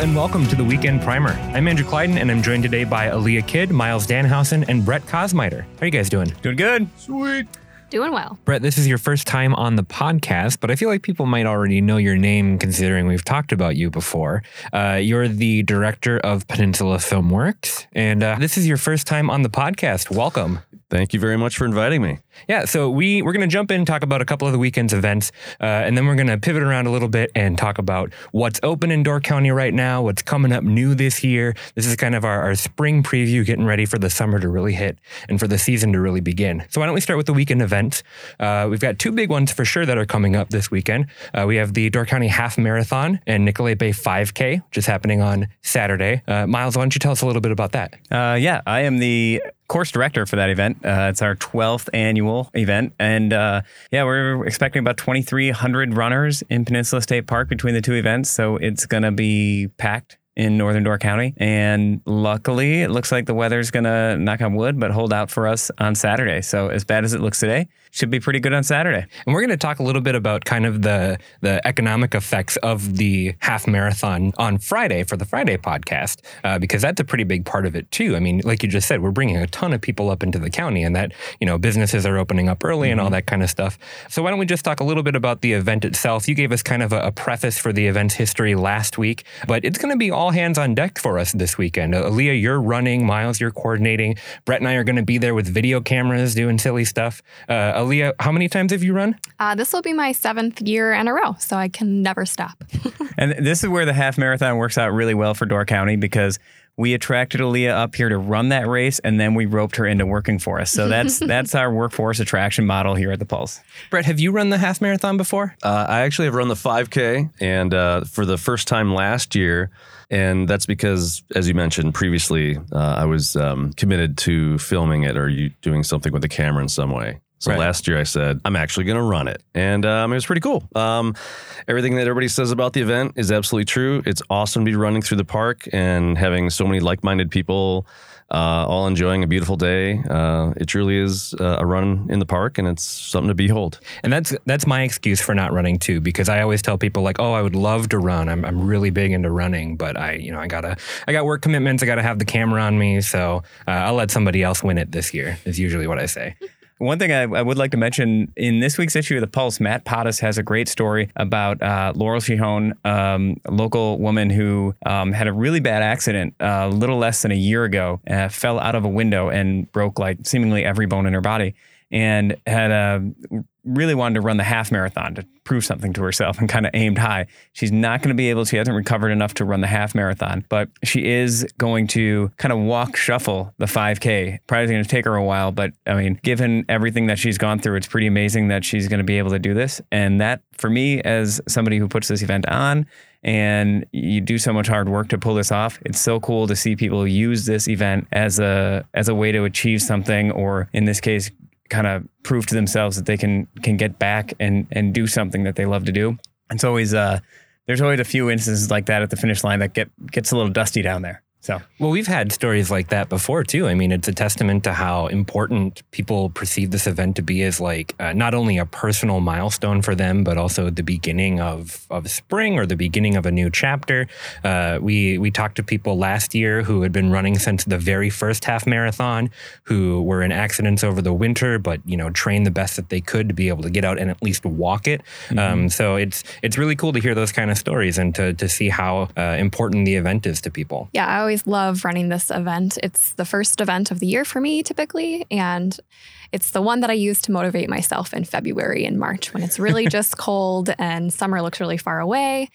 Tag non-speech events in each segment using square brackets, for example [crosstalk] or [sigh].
And welcome to the Weekend Primer. I'm Andrew Clyden and I'm joined today by Aaliyah Kidd, Miles Dannhausen, and Brett Kosmider. How are you guys doing? Doing good. Sweet. Doing well. Brett, this is your first time on the podcast, but I feel like people might already know your name considering we've talked about you before. Uh, you're the director of Peninsula Filmworks, and uh, this is your first time on the podcast. Welcome. Thank you very much for inviting me. Yeah, so we we're going to jump in and talk about a couple of the weekend's events, uh, and then we're going to pivot around a little bit and talk about what's open in Door County right now, what's coming up new this year. This is kind of our, our spring preview, getting ready for the summer to really hit and for the season to really begin. So why don't we start with the weekend events? Uh, we've got two big ones for sure that are coming up this weekend. Uh, we have the Door County Half Marathon and Nicolet Bay 5K, which is happening on Saturday. Uh, Miles, why don't you tell us a little bit about that? Uh, yeah, I am the course director for that event. Uh, it's our 12th annual event. And uh, yeah, we're expecting about 2,300 runners in Peninsula State Park between the two events. So it's going to be packed in northern Door County. And luckily, it looks like the weather's going to knock on wood, but hold out for us on Saturday. So as bad as it looks today, should be pretty good on Saturday. And we're going to talk a little bit about kind of the the economic effects of the half marathon on Friday for the Friday podcast, uh, because that's a pretty big part of it too. I mean, like you just said, we're bringing a ton of people up into the county, and that you know businesses are opening up early mm-hmm. and all that kind of stuff. So why don't we just talk a little bit about the event itself? You gave us kind of a, a preface for the event's history last week, but it's going to be all hands on deck for us this weekend. Uh, Aaliyah, you're running. Miles, you're coordinating. Brett and I are going to be there with video cameras doing silly stuff. Uh, Aaliyah, how many times have you run? Uh, this will be my seventh year in a row, so I can never stop. [laughs] and this is where the half marathon works out really well for Door County because we attracted Aaliyah up here to run that race, and then we roped her into working for us. So that's [laughs] that's our workforce attraction model here at the Pulse. Brett, have you run the half marathon before? Uh, I actually have run the 5K, and uh, for the first time last year. And that's because, as you mentioned previously, uh, I was um, committed to filming it or you doing something with the camera in some way. So right. last year I said, I'm actually going to run it. And um, it was pretty cool. Um, everything that everybody says about the event is absolutely true. It's awesome to be running through the park and having so many like minded people uh, all enjoying a beautiful day. Uh, it truly is uh, a run in the park, and it's something to behold. And that's that's my excuse for not running too, because I always tell people like, "Oh, I would love to run. I'm I'm really big into running, but I you know I gotta I got work commitments. I gotta have the camera on me, so uh, I'll let somebody else win it this year." Is usually what I say. One thing I, I, would like to mention in this week's issue of the Pulse, Matt Pottis has a great story about uh, Laurel Shihon, um, a local woman who um, had a really bad accident uh, a little less than a year ago, uh, fell out of a window and broke like seemingly every bone in her body and had a really wanted to run the half marathon to prove something to herself and kind of aimed high. She's not going to be able, to, she hasn't recovered enough to run the half marathon, but she is going to kind of walk shuffle the 5K. Probably going to take her a while, but I mean, given everything that she's gone through, it's pretty amazing that she's going to be able to do this. And that, for me, as somebody who puts this event on, and you do so much hard work to pull this off. It's so cool to see people use this event as a as a way to achieve something, or in this case, kind of prove to themselves that they can can get back and and do something that they love to do. It's always uh, there's always a few instances like that at the finish line that get gets a little dusty down there. So, well, we've had stories like that before too. I mean, it's a testament to how important people perceive this event to be as like uh, not only a personal milestone for them, but also the beginning of of spring or the beginning of a new chapter. Uh, we we talked to people last year who had been running since the very first half marathon, who were in accidents over the winter, but you know trained the best that they could to be able to get out and at least walk it. Mm-hmm. Um, so it's it's really cool to hear those kind of stories and to to see how uh, important the event is to people. Yeah. I always love running this event. It's the first event of the year for me typically. And it's the one that I use to motivate myself in February and March when it's really [laughs] just cold and summer looks really far away.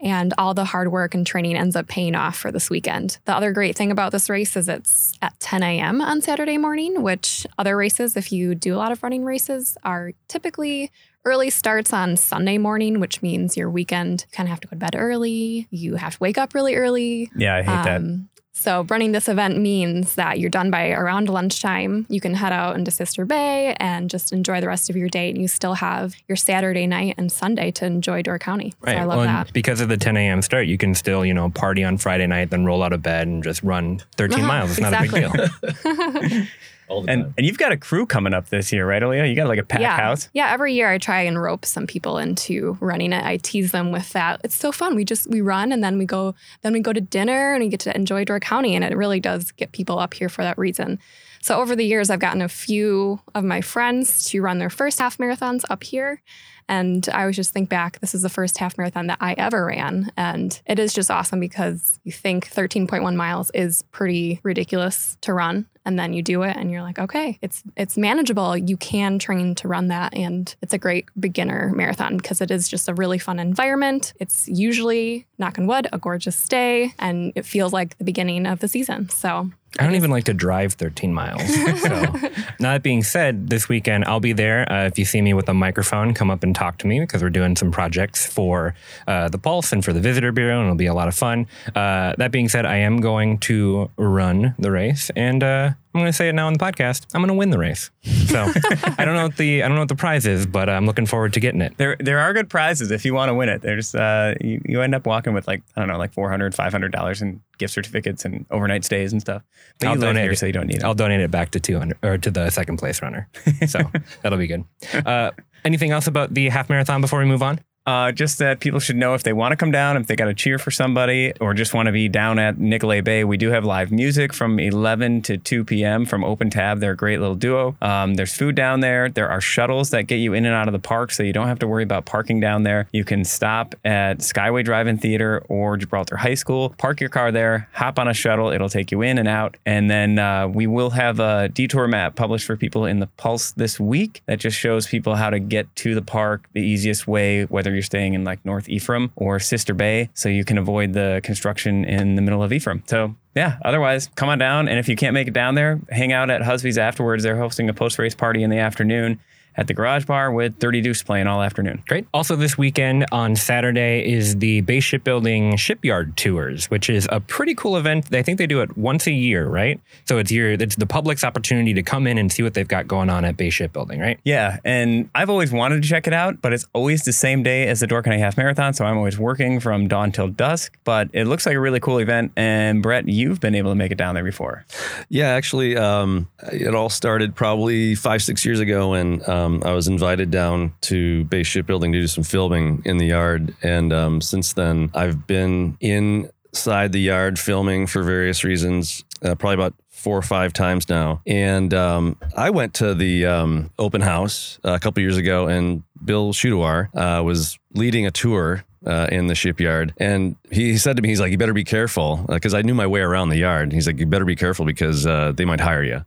And all the hard work and training ends up paying off for this weekend. The other great thing about this race is it's at 10 a.m. on Saturday morning, which other races, if you do a lot of running races, are typically early starts on Sunday morning, which means your weekend you kind of have to go to bed early. You have to wake up really early. Yeah, I hate that. Um, so running this event means that you're done by around lunchtime. You can head out into Sister Bay and just enjoy the rest of your day. And you still have your Saturday night and Sunday to enjoy Door County. So I love Well, that. because of the 10 a.m. start, you can still, you know, party on Friday night, then roll out of bed and just run 13 Uh-huh, miles. It's not a big exactly. deal. [laughs] [laughs] All the And time. and you've got a crew coming up this year, right, Aaliyah? You got like a pack yeah. house. Yeah, every year I try and rope some people into running it. I tease them with that. It's so fun. We just we run and then we go then we go to dinner and we get to enjoy Door County and it really does get people up here for that reason. So over the years I've gotten a few of my friends to run their first half marathons up here. And I always just think back, this is the first half marathon that I ever ran. And it is just awesome because you think 13.1 miles is pretty ridiculous to run. And then you do it and you're like, okay, it's it's manageable. You can train to run that. And it's a great beginner marathon because it is just a really fun environment. It's usually, knock on wood, a gorgeous day. And it feels like the beginning of the season. So I don't even like to drive 13 miles. So, now [laughs] that being said, this weekend I'll be there. Uh, if you see me with a microphone, come up and talk to me because we're doing some projects for uh, the Pulse and for the Visitor Bureau, and it'll be a lot of fun. Uh, that being said, I am going to run the race, and uh, I'm going to say it now on the podcast. I'm going to win the race. So [laughs] I don't know what the I don't know what the prize is, but I'm looking forward to getting it. There, there are good prizes if you want to win it. There's, uh, you, you end up walking with like I don't know, like 400 500 dollars in gift certificates and overnight stays and stuff. But I'll donate here, it. so you don't need it. I'll donate it back to 200 or to the second place runner. So [laughs] that'll be good. Uh, anything else about the half marathon before we move on? Uh, just that people should know if they want to come down, if they got to cheer for somebody, or just want to be down at Nicolet Bay. We do have live music from 11 to 2 p.m. from Open Tab. They're a great little duo. Um, there's food down there. There are shuttles that get you in and out of the park, so you don't have to worry about parking down there. You can stop at Skyway Drive-In Theater or Gibraltar High School, park your car there, hop on a shuttle. It'll take you in and out, and then uh, we will have a detour map published for people in the Pulse this week that just shows people how to get to the park the easiest way, whether you're staying in like North Ephraim or Sister Bay, so you can avoid the construction in the middle of Ephraim. So yeah, otherwise, come on down. And if you can't make it down there, hang out at Husby's afterwards. They're hosting a post race party in the afternoon at the garage bar with 30 Deuce playing all afternoon. Great. Also, this weekend on Saturday is the Bay Shipbuilding Shipyard Tours, which is a pretty cool event. I think they do it once a year, right? So it's your it's the public's opportunity to come in and see what they've got going on at Bay Shipbuilding, right? Yeah, and I've always wanted to check it out, but it's always the same day as the Door County Half Marathon, so I'm always working from dawn till dusk. But it looks like a really cool event, and Brett, you've been able to make it down there before. Yeah, actually, um, it all started probably five, six years ago and. um, I was invited down to Bay Shipbuilding to do some filming in the yard. And um, since then, I've been inside the yard filming for various reasons, uh, probably about four or five times now. And um, I went to the um, open house uh, a couple years ago, and Bill Shudawar uh, was leading a tour uh, in the shipyard. And he, said to me, he's like, you better be careful because I knew my way around the yard. He's like, you better be careful because uh, they might hire you.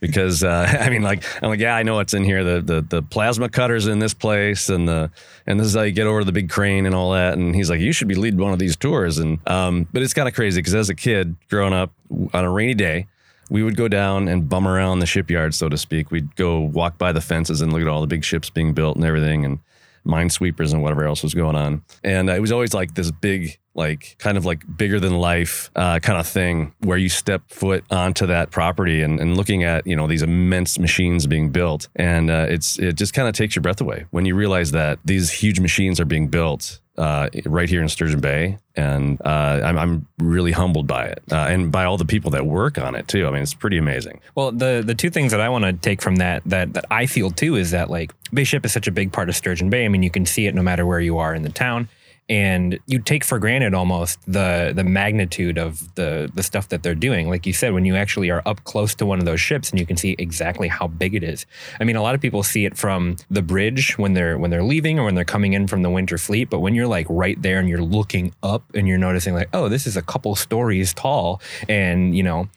Because uh, [laughs] I mean, like I'm like, yeah, I know what's in here. The, the the plasma cutters in this place, and the and this is how you get over to the big crane and all that. And he's like, you should be leading one of these tours. And um, but it's kind of crazy because as a kid growing up on a rainy day, we would go down and bum around the shipyard, so to speak. We'd go walk by the fences and look at all the big ships being built and everything, and minesweepers and whatever else was going on. And uh, it was always like this big, like kind of like bigger than life uh, kind of thing where you step foot onto that property and, and looking at you know these immense machines being built, and uh, it's it just kind of takes your breath away when you realize that these huge machines are being built uh, right here in Sturgeon Bay, and uh, I'm, I'm really humbled by it, uh, and by all the people that work on it too. I mean, it's pretty amazing. Well, the the two things that I want to take from that that that I feel too is that like Bay Ship is such a big part of Sturgeon Bay. I mean, you can see it no matter where you are in the town. And you take for granted almost the the magnitude of the the stuff that they're doing. Like you said, when you actually are up close to one of those ships and you can see exactly how big it is. I mean, a lot of people see it from the bridge when they're when they're leaving or when they're coming in from the winter fleet. But when you're like right there and you're looking up and you're noticing like, oh, this is a couple stories tall, and you know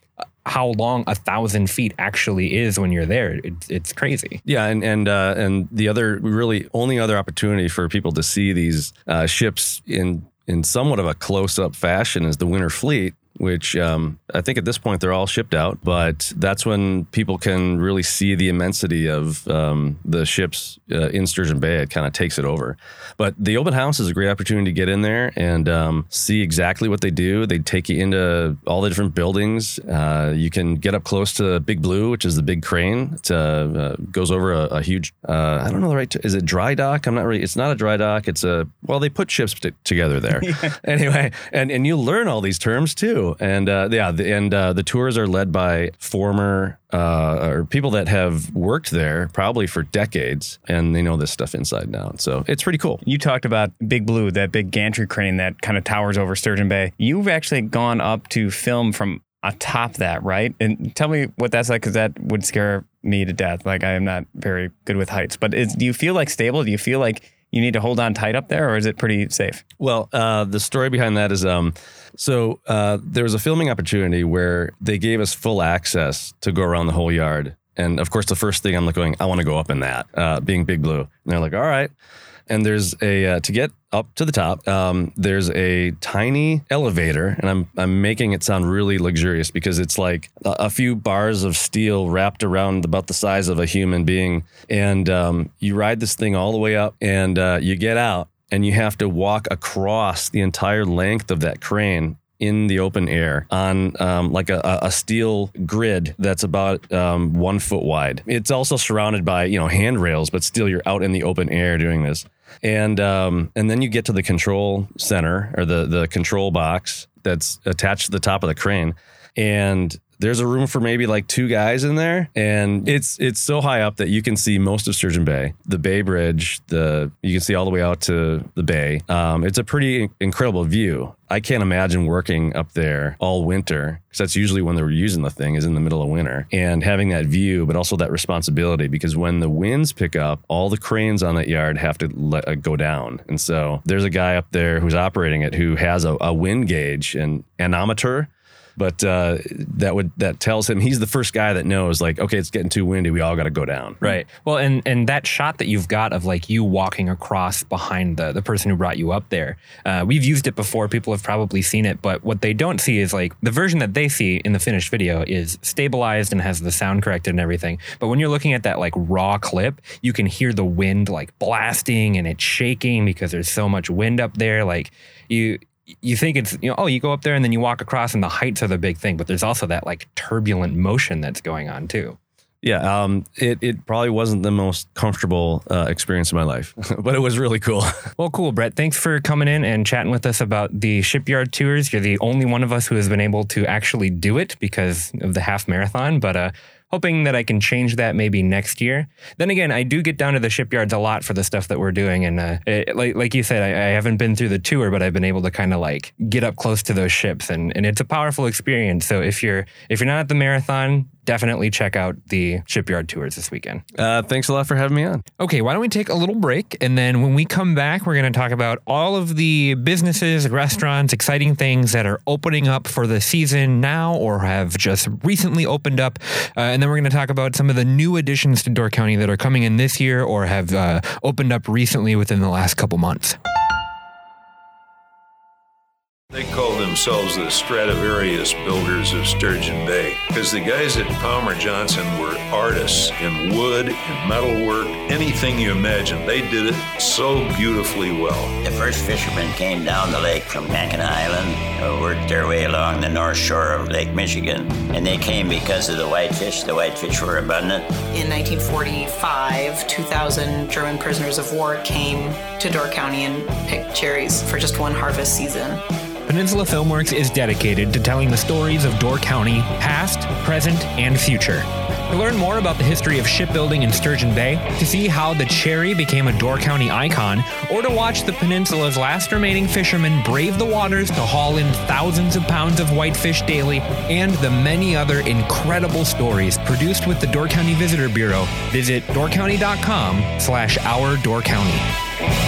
how long a thousand feet actually is when you're there. It's, it's crazy. Yeah, and and uh, and the other really only other opportunity for people to see these uh, ships in in somewhat of a close up fashion is the Winter Fleet, which um, I think at this point they're all shipped out. But that's when people can really see the immensity of um, the ships uh, in Sturgeon Bay. It kind of takes it over. But the open house is a great opportunity to get in there and um, see exactly what they do. They take you into all the different buildings. Uh, you can get up close to Big Blue, which is the big crane. It uh, uh goes over a, a huge, uh, I don't know the right, t- is it dry dock? I'm not really, it's not a dry dock. It's a, well, they put ships t- together there. [laughs] Anyway, and, and you learn all these terms too. And uh, yeah, the, and the tours are led by former uh, or people that have worked there probably for decades and they know this stuff inside and out. So it's pretty cool. You talked about Big Blue, that big gantry crane that kind of towers over Sturgeon Bay. You've actually gone up to film from atop that, right? And tell me what that's like because that would scare me to death. Like I am not very good with heights, but is, do you feel like stable? Do you feel like you need to hold on tight up there, or is it pretty safe? Well, uh, the story behind that is um, so uh, there was a filming opportunity where they gave us full access to go around the whole yard. And of course, the first thing I'm like going, I want to go up in that, uh, being Big Blue. And they're like, all right. And there's a uh, to get up to the top. Um, there's a tiny elevator, and I'm I'm making it sound really luxurious because it's like a, a few bars of steel wrapped around about the size of a human being, and um, you ride this thing all the way up, and uh, you get out, and you have to walk across the entire length of that crane in the open air on um, like a, a, steel grid that's about um, one foot wide. It's also surrounded by you know handrails, but still you're out in the open air doing this. And um, and then you get to the control center or the the control box that's attached to the top of the crane, and there's a room for maybe like two guys in there and it's it's so high up that you can see most of sturgeon bay. The bay bridge the you can see all the way out to the bay. Um, it's a pretty incredible view. I can't imagine working up there all winter because that's usually when they're using the thing is in the middle of winter and having that view but also that responsibility because when the winds pick up all the cranes on that yard have to let, uh, go down. And so there's a guy up there who's operating it who has a, a wind gauge and anemometer but uh, that would that tells him he's the first guy that knows like okay it's getting too windy we all got to go down. Right. Well and and that shot that you've got of like you walking across behind the the person who brought you up there uh, we've used it before people have probably seen it but what they don't see is like the version that they see in the finished video is stabilized and has the sound corrected and everything. But when you're looking at that like raw clip you can hear the wind like blasting and it's shaking because there's so much wind up there like you you think it's you know oh you go up there and then you walk across and the heights are the big thing but there's also that like turbulent motion that's going on too. Yeah um, it, it probably wasn't the most comfortable uh, experience of my life [laughs] but it was really cool. [laughs] Well cool brett. Thanks for coming in and chatting with us about the shipyard tours. You're the only one of us who has been able to actually do it because of the half marathon but uh hoping that I can change that maybe next year. Then again, I do get down to the shipyards a lot for the stuff that we're doing, and uh, it, like like you said, I, I, haven't been through the tour, but I've been able to kind of like get up close to those ships, and and it's a powerful experience. So if you're if you're not at the marathon, definitely check out the shipyard tours this weekend. Uh, thanks a lot for having me on. Okay, why don't we take a little break? And then when we come back, we're going to talk about all of the businesses, restaurants, exciting things that are opening up for the season now or have just recently opened up. Uh, and then we're going to talk about some of the new additions to Door County that are coming in this year or have uh, opened up recently within the last couple months. They call themselves the Stradivarius builders of Sturgeon Bay because the guys at Palmer Johnson were artists in wood, in metalwork, anything you imagine. They did it so beautifully well. The first fishermen came down the lake from Mackinac Island, uh, worked their way along the north shore of Lake Michigan, and they came because of the whitefish. The whitefish were abundant. In 1945, 2,000 German prisoners of war came to Door County and picked cherries for just one harvest season. Peninsula Filmworks is dedicated to telling the stories of Door County, past, present, and future. To learn more about the history of shipbuilding in Sturgeon Bay, to see how the Cherry became a Door County icon, or to watch the peninsula's last remaining fishermen brave the waters to haul in thousands of pounds of whitefish daily, and the many other incredible stories produced with the Door County Visitor Bureau, visit doorcounty.com slash our Door County.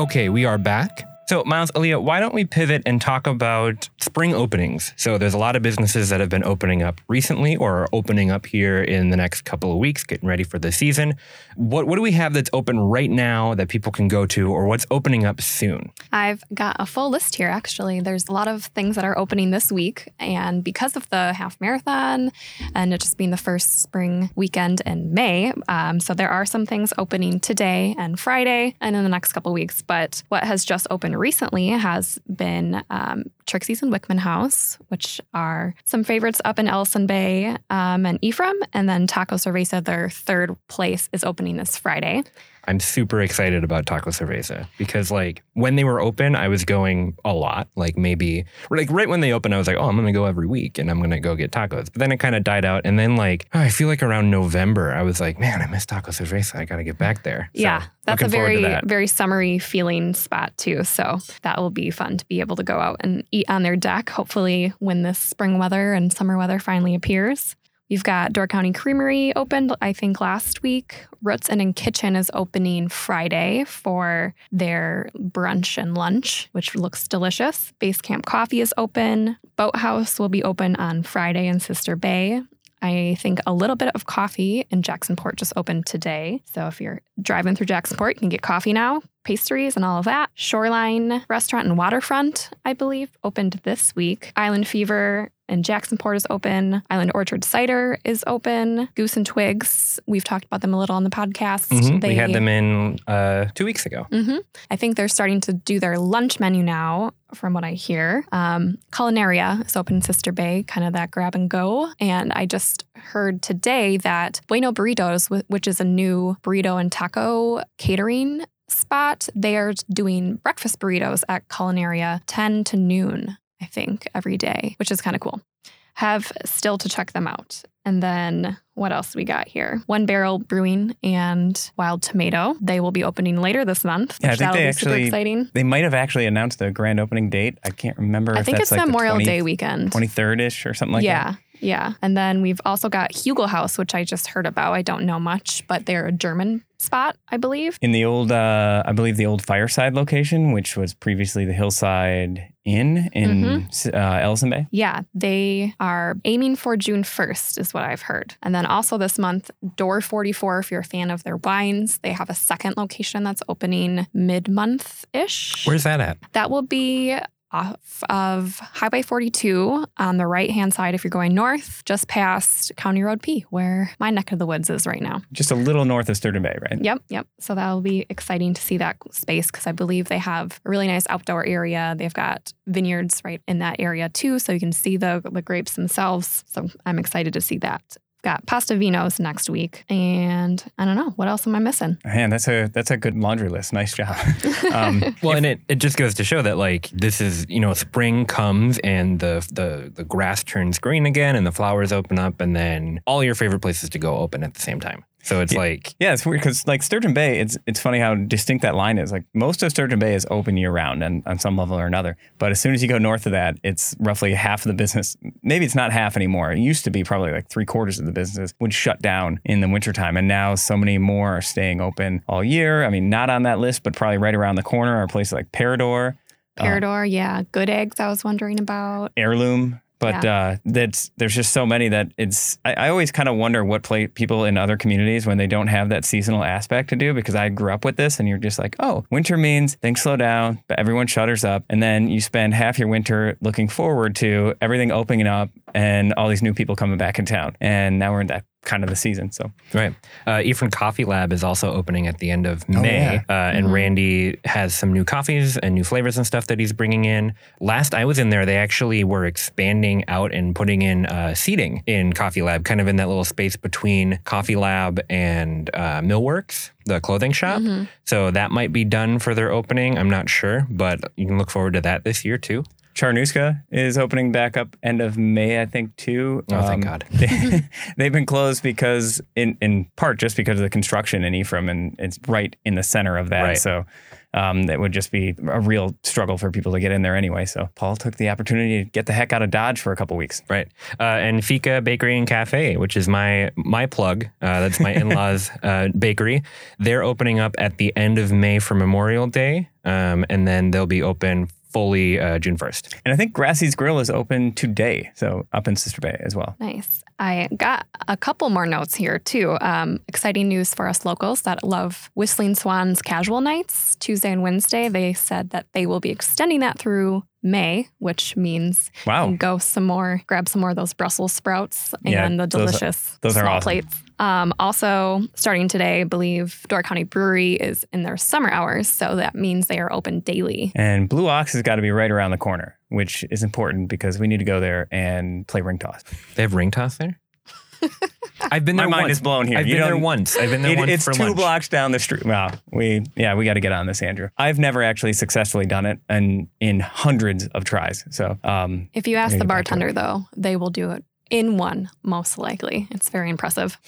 Okay, we are back. So, Miles, Aaliyah, why don't we pivot and talk about spring openings? So, there's a lot of businesses that have been opening up recently or are opening up here in the next couple of weeks, getting ready for the season. What, what do we have that's open right now that people can go to, or what's opening up soon? I've got a full list here, actually. There's a lot of things that are opening this week. And because of the half marathon and it just being the first spring weekend in May, um, so there are some things opening today and Friday and in the next couple of weeks. But what has just opened recently has been um, Trixie's and Wickman House, which are some favorites up in Ellison Bay um, and Ephraim. And then Taco Cerveza, their third place, is opening this Friday. I'm super excited about Taco Cerveza because like when they were open, I was going a lot. Like maybe like right when they opened, I was like, oh, I'm gonna go every week and I'm gonna go get tacos. But then it kind of died out. And then like oh, I feel like around November, I was like, man, I miss Taco Cerveza. I gotta get back there. So, yeah, that's a looking forward to very that. very summery feeling spot too. So that will be fun to be able to go out and eat on their deck. Hopefully, when this spring weather and summer weather finally appears. You've got Door County Creamery opened, I think, last week. Roots and in Kitchen is opening Friday for their brunch and lunch, which looks delicious. Base Camp Coffee is open. Boathouse will be open on Friday in Sister Bay. I think a little bit of coffee in Jacksonport just opened today. So if you're driving through Jacksonport, you can get coffee now, pastries, and all of that. Shoreline Restaurant and Waterfront, I believe, opened this week. Island Fever and Jacksonport is open. Island Orchard Cider is open. Goose and Twigs, we've talked about them a little on the podcast. Mhm. we had them in uh, two weeks ago. hmm I think they're starting to do their lunch menu now, from what I hear. Um, Culinaria is open in Sister Bay, kind of that grab and go. And I just heard today that Bueno Burritos, which is a new burrito and taco catering spot, they are doing breakfast burritos at Culinaria 10 to noon, I think, every day, which is kind of cool. Have still to check them out. And then what else we got here? One Barrel Brewing and Wild Tomato. They will be opening later this month. Yeah, I think they be super actually- exciting. They might have actually announced the grand opening date. I can't remember I if think that's it's like Memorial the 20, Day weekend. 23rd ish or something like yeah, that. yeah. And then we've also got Hugel House, which I just heard about. I don't know much, but they're a German spot, I believe. In the old, uh, I believe the old Fireside location, which was previously the Hillside Inn in Mm-hmm. uh, Ellison Bay. Yeah, they are aiming for June 1st, is what I've heard. And then also this month, Door 44, if you're a fan of their wines, they have a second location that's opening mid month ish. Where's that at? That will be off of Highway 42 on the right hand side if you're going north, just past County Road P, where my neck of the woods is right now. Just a little north of Sturgeon Bay, right? Yep, yep. So that'll be exciting to see that space because I believe they have a really nice outdoor area. They've got vineyards right in that area too, so you can see the the grapes themselves. So I'm excited to see that. Got Pasta Vinos next week, and I don't know what else am I missing. Man, that's a that's a good laundry list. Nice job. [laughs] Um, Well, and it, it just goes to show that like this is you know spring comes and the the the grass turns green again and the flowers open up and then all your favorite places to go open at the same time. So it's Yeah. like Yeah, it's weird because like Sturgeon Bay, it's it's funny how distinct that line is. Like most of Sturgeon Bay is open year round and on some level or another. But as soon as you go north of that, it's roughly half of the business. Maybe it's not half anymore. It used to be probably like three quarters of the businesses would shut down in the wintertime. And now so many more are staying open all year. I mean, not on that list, but probably right around the corner are places like Parador, um, Parador, yeah. Good eggs, I was wondering about. Heirloom. But uh, that's there's just so many that it's. I, I always kind of wonder what play people in other communities when they don't have that seasonal aspect to do because I grew up with this and you're just like, oh, winter means things slow down, but everyone shutters up, and then you spend half your winter looking forward to everything opening up and all these new people coming back in town, and now we're in that kind of the season. So right. Uh, Ephraim Coffee Lab is also opening at the end of Oh, May, yeah. uh, and Randy has some new coffees and new flavors and stuff that he's bringing in. Last I was in there, they actually were expanding out and putting in uh, seating in Coffee Lab, kind of in that little space between Coffee Lab and uh, Millworks, the clothing shop. Mhm. So that might be done for their opening. I'm not sure, but you can look forward to that this year too. Charnuska is opening back up end of May, I think, too. Oh, thank God. They, [laughs] they've been closed because, in in part, just because of the construction in Ephraim, and it's right in the center of that. Right. So um, that would just be a real struggle for people to get in there anyway. So Paul took the opportunity to get the heck out of Dodge for a couple weeks. Right. Uh, and Fika Bakery and Cafe, which is my my plug. Uh, that's my in-laws [laughs] uh, bakery. They're opening up at the end of May for Memorial Day, um, and then they'll be open fully uh, June first. And I think Grassy's Grill is open today, so up in Sister Bay as well. Nice. I got a couple more notes here too. Um, exciting news for us locals that love Whistling Swans casual nights, Tuesday and Wednesday. They said that they will be extending that through May, which means Wow. can go some more, grab some more of those Brussels sprouts and Yeah, the those are- delicious those are small awesome. plates. Um, also, starting today, I believe Door County Brewery is in their summer hours, so that means they are open daily. And Blue Ox has got to be right around the corner, which is important because we need to go there and play ring toss. They have ring toss there. [laughs] I've been there. My there mind once. is blown here. I've You been there don't- once. I've been there It- once it's for two lunch. blocks down the street. Wow, we yeah, we got to get on this, Andrew. I've never actually successfully done it, and in hundreds of tries. So, um, If you ask Gotta the get back to bartender, though, they will do it in one, most likely. It's very impressive.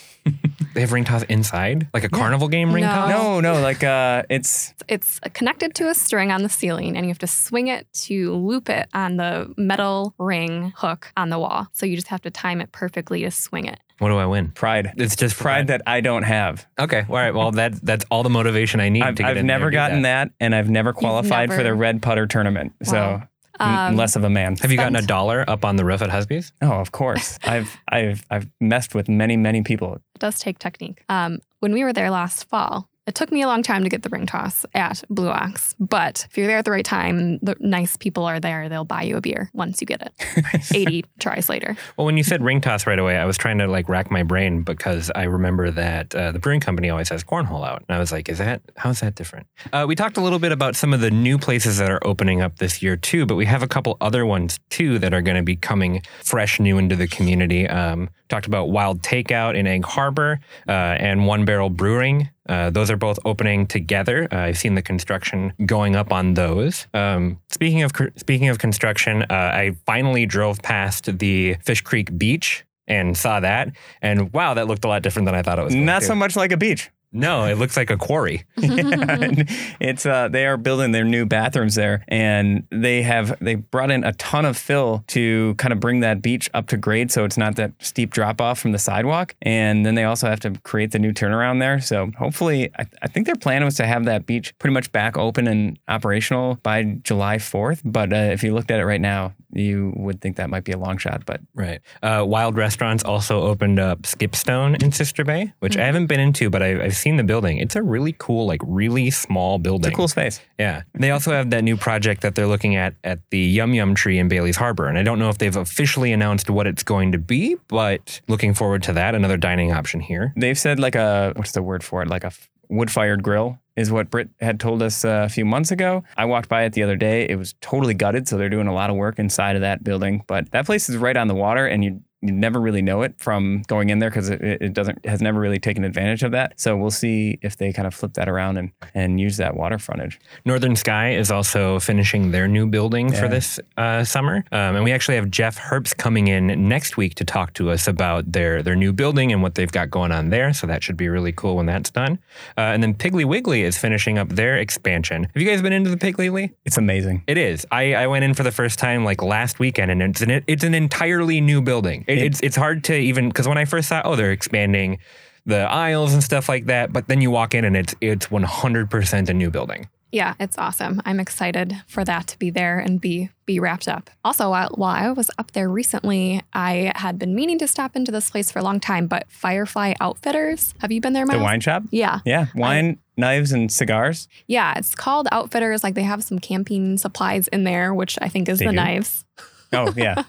They have ring toss inside, like a carnival game ring No. toss. no, no, like uh, it's It's connected to a string on the ceiling, and you have to swing it to loop it on the metal ring hook on the wall. So you just have to time it perfectly to swing it. What do I win? pride. It's just Pride that I don't have. Okay. All right. Well, that that's all the motivation I need I've, to get I've in never there gotten that. and I've never qualified for the red putter tournament. So Wow. m- Um, less of a man. Have you gotten a dollar up on the roof at Husby's? [laughs] Oh, of course. [laughs] I've I've I've messed with many many people. It does take technique. Um, when we were there last fall, it took me a long time to get the ring toss at Blue Ox, but if you're there at the right time, the nice people are there. They'll buy you a beer once you get it. [laughs] 80 tries later. Well, when you said ring toss right away, I was trying to like rack my brain because I remember that uh, the brewing company always has cornhole out, and I was like, "Is that how's that different?" Uh, we talked a little bit about some of the new places that are opening up this year too, but we have a couple other ones too that are going to be coming fresh, new into the community. Um, talked about Wild Takeout in Egg Harbor uh, and One Barrel Brewing. Uh, those are both opening together. Uh, I've seen the construction going up on those. Um, speaking of speaking of construction, uh, I finally drove past the Fish Creek Beach and saw that, and wow, that looked a lot different than I thought it was. going Not to. so much like a beach. No, it looks like a quarry. [laughs] [laughs] it's uh, they are building their new bathrooms there, and they have they brought in a ton of fill to kind of bring that beach up to grade, so it's not that steep drop off from the sidewalk. And then they also have to create the new turnaround there. So hopefully, I, I think their plan was to have that beach pretty much back open and operational by July fourth. But uh, if you looked at it right now, you would think that might be a long shot. But Right. Uh, Wild Restaurants also opened up Skipstone in Sister Bay, which I haven't been into, but I, I've seen the building. It's a really cool, like really small building. it's a cool space. Yeah. They also have that new project that they're looking at at the Yum Yum Tree in Bailey's Harbor. And I don't know if they've officially announced what it's going to be, but looking forward to that. Another dining option here. They've said like a what's the word for it? Like a wood fired grill is what Britt had told us uh, a few months ago. I walked by it the other day. It was totally gutted, so they're doing a lot of work inside of that building. But that place is right on the water, and you you never really know it from going in there because it, it doesn't has never really taken advantage of that. So we'll see if they kind of flip that around and and use that water frontage. Northern Sky is also finishing their new building for this uh, summer, um, and we actually have Jeff Herbst coming in next week to talk to us about their their new building and what they've got going on there. So that should be really cool when that's done. Uh, and then Piggly Wiggly is finishing up their expansion. Have you guys been into the Piggly Wiggly? It's amazing. It is. I, I went in for the first time like last weekend, and it's an it's an entirely new building. It, it's it's hard to even because when I first saw, oh, they're expanding the aisles and stuff like that, but then you walk in and it's it's one hundred percent a new building. Yeah, it's awesome. I'm excited for that to be there and be be wrapped up. Also, while, while I was up there recently, I had been meaning to stop into this place for a long time, but Firefly Outfitters. Have you been there, The wine shop. Yeah. Yeah, wine, knives, and cigars. Yeah, it's called Outfitters. Like they have some camping supplies in there, which I think is They the do? knives [laughs] Oh yeah,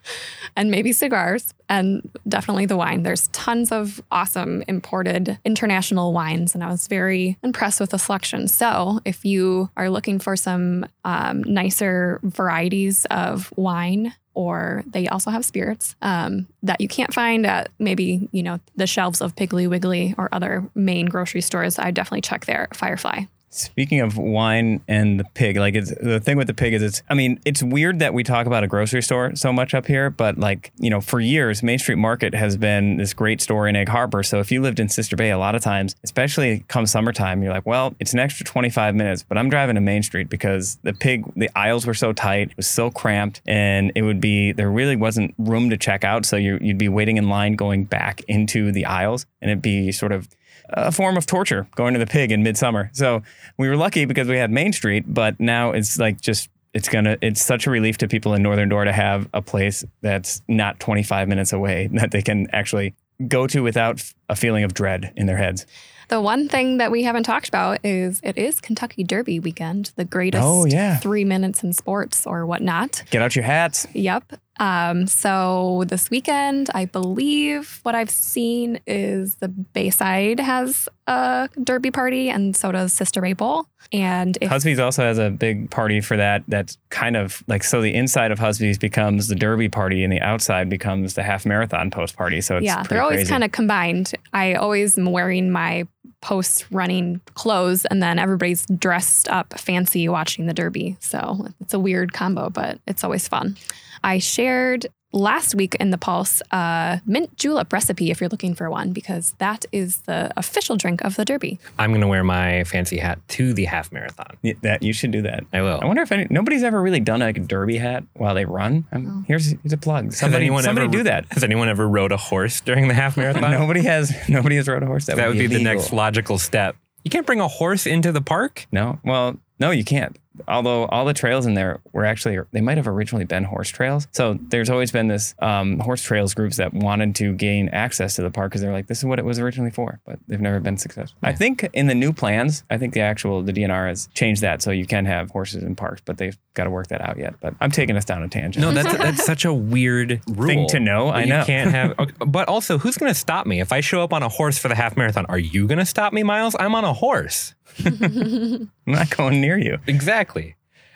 and maybe cigars and definitely the wine. There's tons of awesome imported international wines, and I was very impressed with the selection. So, if you are looking for some um, nicer varieties of wine, or they also have spirits um, that you can't find at maybe you know the shelves of Piggly Wiggly or other main grocery stores, I definitely check there. Firefly. Speaking of wine and the pig, like it's the thing with the pig is it's I mean, it's weird that we talk about a grocery store so much up here, but like, you know, for years Main Street Market has been this great store in Egg Harbor. So if you lived in Sister Bay a lot of times, especially come summertime, you're like, well, it's an extra 25 minutes, but I'm driving to Main Street because the pig the aisles were so tight, it was so cramped, and it would be there really wasn't room to check out, so you you'd be waiting in line going back into the aisles and it'd be sort of a form of torture going to the pig in midsummer. So we were lucky because we had Main Street, but now it's like just it's gonna it's such a relief to people in Northern Door to have a place that's not 25 minutes away [laughs] that they can actually go to without a feeling of dread in their heads. The one thing that we haven't talked about is it is Kentucky Derby weekend, the greatest Oh, yeah. three minutes in sports or whatnot. Get out your hats. Yep. Um, so this weekend, I believe what I've seen is the Bayside has a derby party, and so does Sister Bay Bowl. And if Husby's also has a big party for that. That's kind of like so the inside of Husby's becomes the Derby party, and the outside becomes the half marathon post party. So it's yeah, they're always kind of combined. I always am wearing my post running clothes, and then everybody's dressed up fancy watching the Derby. So it's a weird combo, but it's always fun. I shared last week in the Pulse a mint julep recipe if you're looking for one, because that is the official drink of the Derby. I'm going to wear my fancy hat to the half marathon. Yeah, that you should do that. I will. I wonder if any, nobody's ever really done like a derby hat while they run. Um, Here's here's a plug. Somebody, somebody ever, do that. Has anyone ever rode a horse during the half marathon? [laughs] Nobody has nobody has rode a horse. That, that would be the next logical step. You can't bring a horse into the park. No, well, no, you can't. Although all the trails in there were actually they might have originally been horse trails. So there's always been this um, horse trails groups that wanted to gain access to the park because they're like, this is what it was originally for, but they've never been successful. I think in the new plans, I think the actual the DNR has changed that so you can have horses in parks, but they've got to work that out yet. But I'm taking us down a tangent. No, that's that's [laughs] such a weird rule Thing to know, I you know. can't have. [laughs] okay, But also, who's going to stop me if I show up on a horse for the half marathon? Are you going to stop me, Miles? I'm on a horse. [laughs] I'm not going near you. Exactly. Exactly.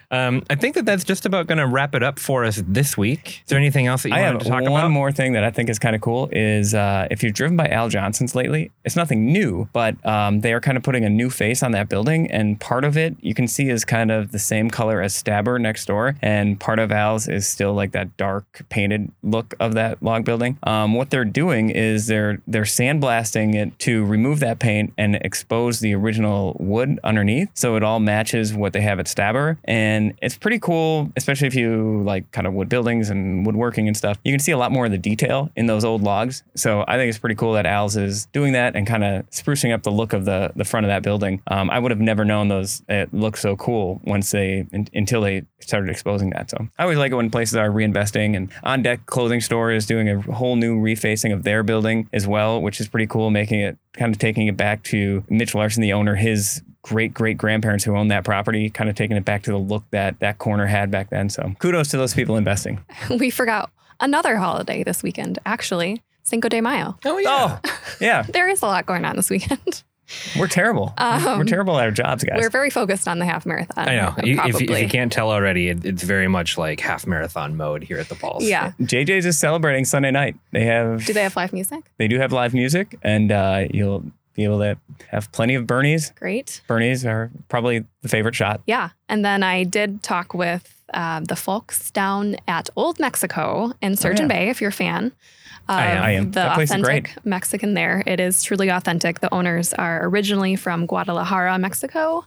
Um, I think that that's just about going to wrap it up for us this week. Is there anything else that you I wanted have to talk one about? One more thing that I think is kind of cool is uh, if you've driven by Al Johnson's lately, it's nothing new, but um, they are kind of putting a new face on that building, and part of it you can see is kind of the same color as Stabbur next door, and part of Al's is still like that dark painted look of that log building. Um, what they're doing is they're they're sandblasting it to remove that paint and expose the original wood underneath, so it all matches what they have at Stabbur, and it's pretty cool, especially if you like kind of wood buildings and woodworking and stuff. You can see a lot more of the detail in those old logs. So I think it's pretty cool that Al's is doing that and kind of sprucing up the look of the the front of that building. Um, I would have never known those it looked so cool once they in, until they started exposing that. So I always like it when places are reinvesting and on deck clothing store is doing a whole new refacing of their building as well, which is pretty cool, making it kind of taking it back to Mitch Larson, the owner, his great great grandparents who owned that property, kind of taking it back to the look that that corner had back then. So kudos to those people investing. [laughs] we forgot another holiday this weekend, actually, Cinco de Mayo. oh yeah. Oh, yeah, [laughs] There is a lot going on this weekend. [laughs] we're terrible. we're terrible at our jobs, guys. We're very focused on the half marathon. I know. You- If, you- if you can't tell already, it, it's very much like half marathon mode here at the Pulse. Yeah. JJ's is celebrating Sunday night. They have Do they have live music? they do have live music, and uh, you'll be able to have plenty of Bernies. Great. Bernies are probably the favorite shot. Yeah. And then I did talk with um, the folks down at Old Mexico in Sturgeon yeah. Bay, if you're a fan. I am. I am. The That place is authentic Mexican there. It is truly authentic. The owners are originally from Guadalajara, Mexico,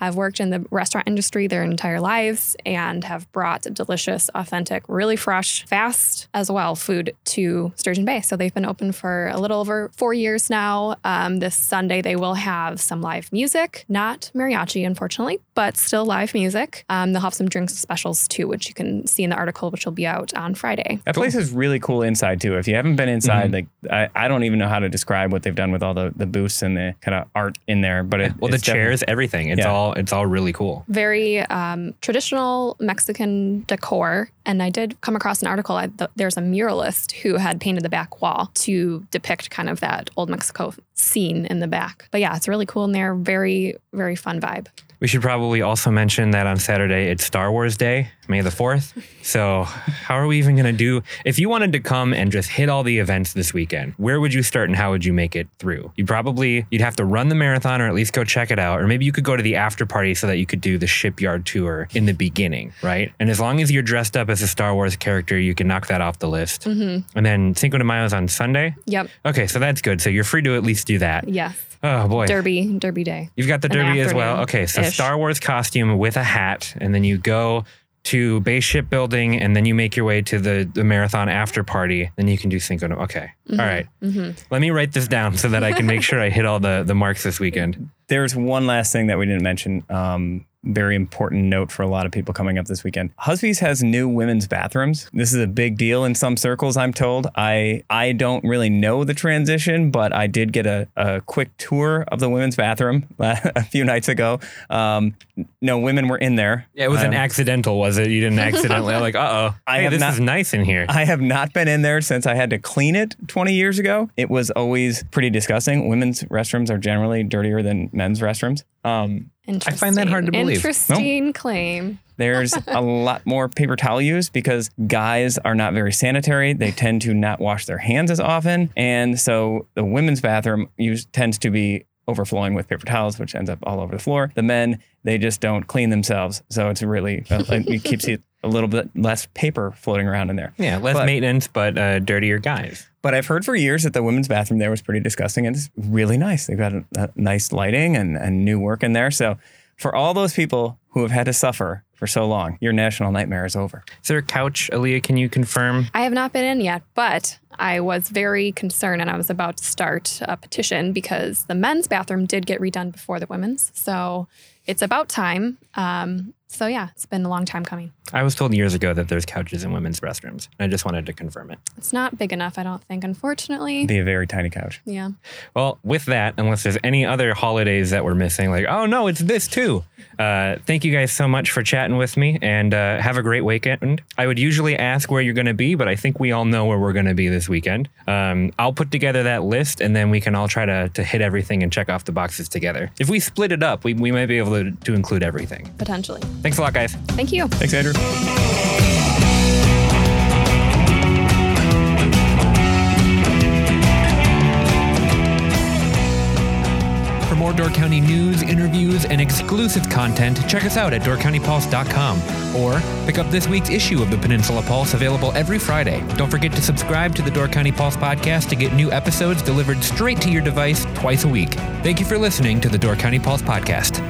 have worked in the restaurant industry their entire lives, and have brought delicious, authentic, really fresh, fast as well food to Sturgeon Bay. So they've been open for a little over four years now. Um, this Sunday, they will have some live music, not mariachi, unfortunately, but still live music. Um, they'll have some drinks specials too, which you can see in the article, which will be out on Friday. That place is really cool inside too. If you haven't been inside, like I, I don't even know how to describe what they've done with all the, the booths and the kind of art in there. But it, Well, the it's definitely- chairs, everything. It's Yeah. all it's all really cool. very um, traditional Mexican decor. And I did come across an article. I, th- there's a muralist who had painted the back wall to depict kind of that old Mexico scene in the back. But yeah, it's really cool in there. Very, very fun vibe. We should probably also mention that on Saturday it's Star Wars Day, May the 4th. So, how are we even going to do? If you wanted to come and just hit all the events this weekend, where would you start and how would you make it through? You'd probably you'd have to run the marathon or at least go check it out or maybe you could go to the after party so that you could do the shipyard tour in the beginning, right? And as long as you're dressed up as a Star Wars character, you can knock that off the list. Mm-hmm. And then Cinco de Mayo is on Sunday. Yep. Okay, so that's good. So you're free to at least do that. Yes. Oh boy. Derby, Derby Day. You've got the An derby as well. Okay, so afternoon-ish. Star Wars costume with a hat, and then you go to Bay Shipbuilding, and then you make your way to the, the marathon after party. Then you can do Cinco de Okay, All right. Mm-hmm. Let me write this down so that I can make sure I hit all the the marks this weekend. There's one last thing that we didn't mention. Um, very important note for a lot of people coming up this weekend. Husby's has new women's bathrooms. This is a big deal in some circles, I'm told. I I don't really know the transition, but I did get a, a quick tour of the women's bathroom [laughs] a few nights ago. Um, no women were in there. Yeah, it was an Um, accidental, was it? You didn't [laughs] accidentally like, uh oh. Hey, this not- is nice in here. I have not been in there since I had to clean it 20 years ago. It was always pretty disgusting. Women's restrooms are generally dirtier than men's restrooms. Um, Interesting. find that hard to believe. Interesting claim. [laughs] there's a lot more paper towel use because guys are not very sanitary. They tend to not wash their hands as often. And so the women's bathroom use, tends to be overflowing with paper towels, which ends up all over the floor. The men, they just don't clean themselves. So it's really, uh, [laughs] it keeps you a little bit less paper floating around in there. yeah, less but- maintenance, but uh, dirtier guys. But I've heard for years that the women's bathroom there was pretty disgusting and it's really nice. They've got a, a nice lighting and, and new work in there. So for all those people who have had to suffer for so long, your national nightmare is over. Is there a couch, Aaliyah? Can you confirm? I have not been in yet, but I was very concerned and I was about to start a petition because the men's bathroom did get redone before the women's. So it's about time. Um, so yeah, it's been a long time coming. I was told years ago that there's couches in women's restrooms. I just wanted to confirm it. It's not big enough, I don't think, unfortunately. Be a very tiny couch. Yeah. Well, with that, unless there's any other holidays that we're missing, like, oh no, it's this too. Uh, thank you guys so much for chatting with me and uh, have a great weekend. I would usually ask where you're going to be, but I think we all know where we're going to be this weekend. Um, I'll put together that list and then we can all try to, to hit everything and check off the boxes together. If we split it up, we, we might be able to, to include everything. Potentially. Thanks a lot, guys. Thank you. Thanks, Andrew. For more Door County news, interviews, and exclusive content, check us out at doorcountypulse.com or pick up this week's issue of the Peninsula Pulse available every Friday. Don't forget to subscribe to the Door County Pulse podcast to get new episodes delivered straight to your device twice a week. Thank you for listening to the Door County Pulse podcast.